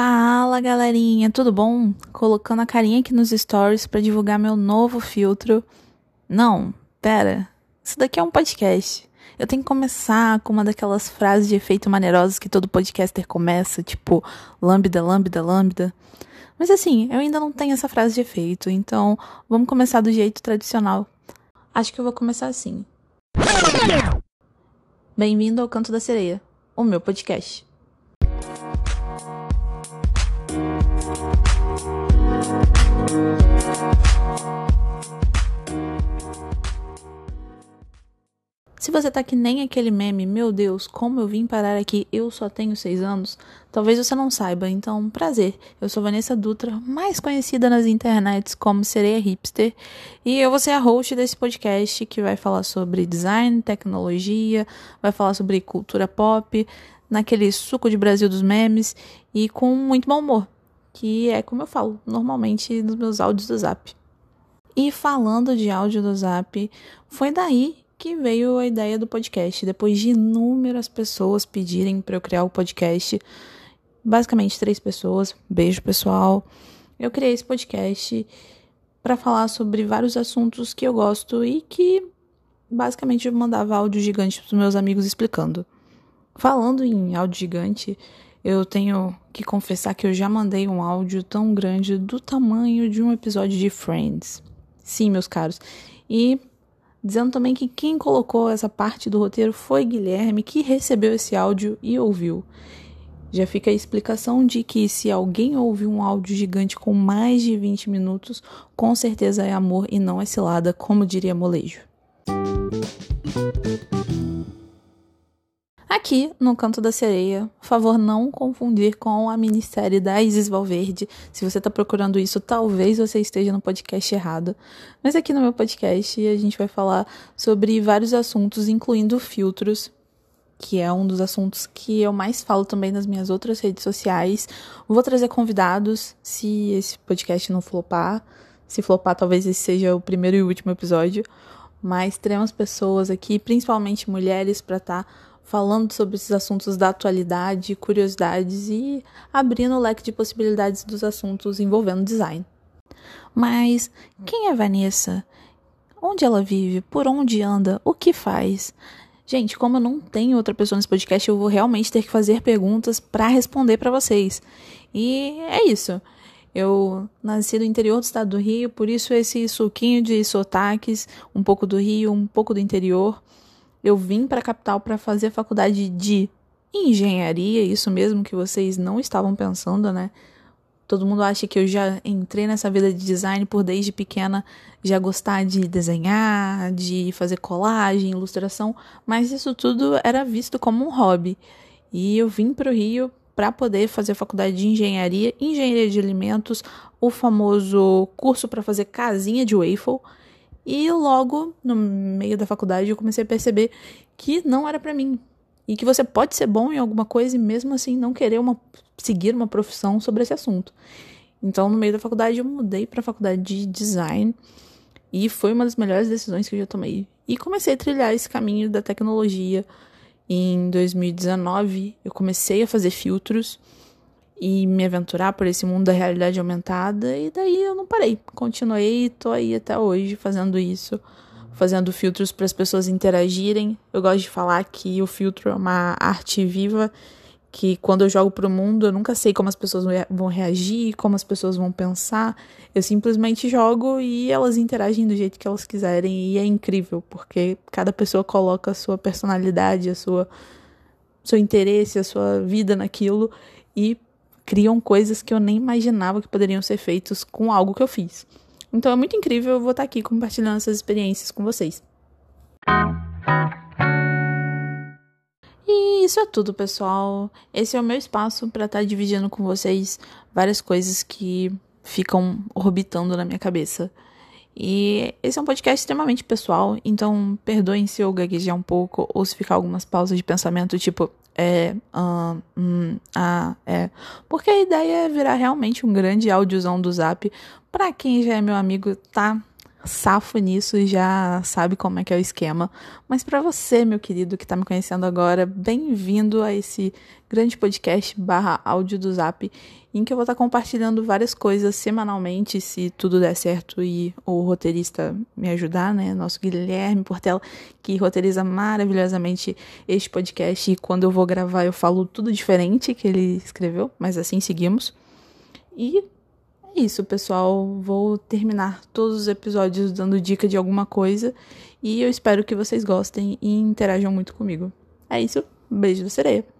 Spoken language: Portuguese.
Fala galerinha, tudo bom? Colocando a carinha aqui nos stories para divulgar meu novo filtro. Não, pera, isso daqui é um podcast. Eu tenho que começar com uma daquelas frases de efeito maneirosas que todo podcaster começa, tipo lambda, lambda, lambda. Mas assim, eu ainda não tenho essa frase de efeito, então vamos começar do jeito tradicional. Acho que eu vou começar assim. Bem-vindo ao Canto da Sereia, o meu podcast. Se você tá que nem aquele meme, meu Deus, como eu vim parar aqui, eu só tenho seis anos, talvez você não saiba, então prazer. Eu sou Vanessa Dutra, mais conhecida nas internets como Sereia Hipster, e eu vou ser a host desse podcast que vai falar sobre design, tecnologia, vai falar sobre cultura pop, naquele suco de Brasil dos memes e com muito bom humor, que é como eu falo normalmente nos meus áudios do Zap. E falando de áudio do Zap, foi daí que veio a ideia do podcast. Depois de inúmeras pessoas pedirem para eu criar o podcast, basicamente três pessoas, beijo pessoal, eu criei esse podcast para falar sobre vários assuntos que eu gosto e que basicamente eu mandava áudio gigante para meus amigos explicando. Falando em áudio gigante, eu tenho que confessar que eu já mandei um áudio tão grande do tamanho de um episódio de Friends. Sim, meus caros. E dizendo também que quem colocou essa parte do roteiro foi Guilherme, que recebeu esse áudio e ouviu. Já fica a explicação de que se alguém ouve um áudio gigante com mais de 20 minutos, com certeza é amor e não é cilada, como diria Molejo. Aqui, no Canto da Sereia, favor não confundir com a minissérie da Isis Valverde. Se você está procurando isso, talvez você esteja no podcast errado. Mas aqui no meu podcast a gente vai falar sobre vários assuntos, incluindo filtros, que é um dos assuntos que eu mais falo também nas minhas outras redes sociais. Vou trazer convidados, se esse podcast não flopar. Se flopar, talvez esse seja o primeiro e último episódio. Mas teremos pessoas aqui, principalmente mulheres, para estar. Tá falando sobre esses assuntos da atualidade, curiosidades e abrindo o leque de possibilidades dos assuntos envolvendo design. Mas quem é Vanessa? Onde ela vive? Por onde anda? O que faz? Gente, como eu não tenho outra pessoa nesse podcast, eu vou realmente ter que fazer perguntas para responder para vocês. E é isso. Eu nasci no interior do estado do Rio, por isso esse suquinho de sotaques, um pouco do Rio, um pouco do interior. Eu vim para a capital para fazer a faculdade de engenharia, isso mesmo que vocês não estavam pensando, né? Todo mundo acha que eu já entrei nessa vida de design por desde pequena já gostar de desenhar, de fazer colagem, ilustração, mas isso tudo era visto como um hobby. E eu vim para o Rio para poder fazer faculdade de engenharia, engenharia de alimentos, o famoso curso para fazer casinha de waffle e logo, no meio da faculdade, eu comecei a perceber que não era para mim. E que você pode ser bom em alguma coisa e mesmo assim não querer uma, seguir uma profissão sobre esse assunto. Então, no meio da faculdade, eu mudei para a faculdade de design e foi uma das melhores decisões que eu já tomei. E comecei a trilhar esse caminho da tecnologia. Em 2019, eu comecei a fazer filtros e me aventurar por esse mundo da realidade aumentada e daí eu não parei. Continuei e tô aí até hoje fazendo isso, fazendo filtros para as pessoas interagirem. Eu gosto de falar que o filtro é uma arte viva que quando eu jogo pro mundo, eu nunca sei como as pessoas vão reagir, como as pessoas vão pensar. Eu simplesmente jogo e elas interagem do jeito que elas quiserem e é incrível, porque cada pessoa coloca a sua personalidade, a sua seu interesse, a sua vida naquilo e criam coisas que eu nem imaginava que poderiam ser feitos com algo que eu fiz. Então é muito incrível, eu vou estar aqui compartilhando essas experiências com vocês. E isso é tudo, pessoal. Esse é o meu espaço para estar dividindo com vocês várias coisas que ficam orbitando na minha cabeça. E esse é um podcast extremamente pessoal, então perdoem se eu gaguejar um pouco ou se ficar algumas pausas de pensamento, tipo, é, um, hum, ah, é. Porque a ideia é virar realmente um grande áudiozão do zap. Pra quem já é meu amigo, tá safo nisso e já sabe como é que é o esquema. Mas para você, meu querido, que tá me conhecendo agora, bem-vindo a esse grande podcast barra áudio do Zap, em que eu vou estar tá compartilhando várias coisas semanalmente, se tudo der certo e o roteirista me ajudar, né? Nosso Guilherme Portela, que roteiriza maravilhosamente este podcast. E quando eu vou gravar, eu falo tudo diferente que ele escreveu, mas assim seguimos. E é isso, pessoal. Vou terminar todos os episódios dando dica de alguma coisa. E eu espero que vocês gostem e interajam muito comigo. É isso. Beijo da sereia.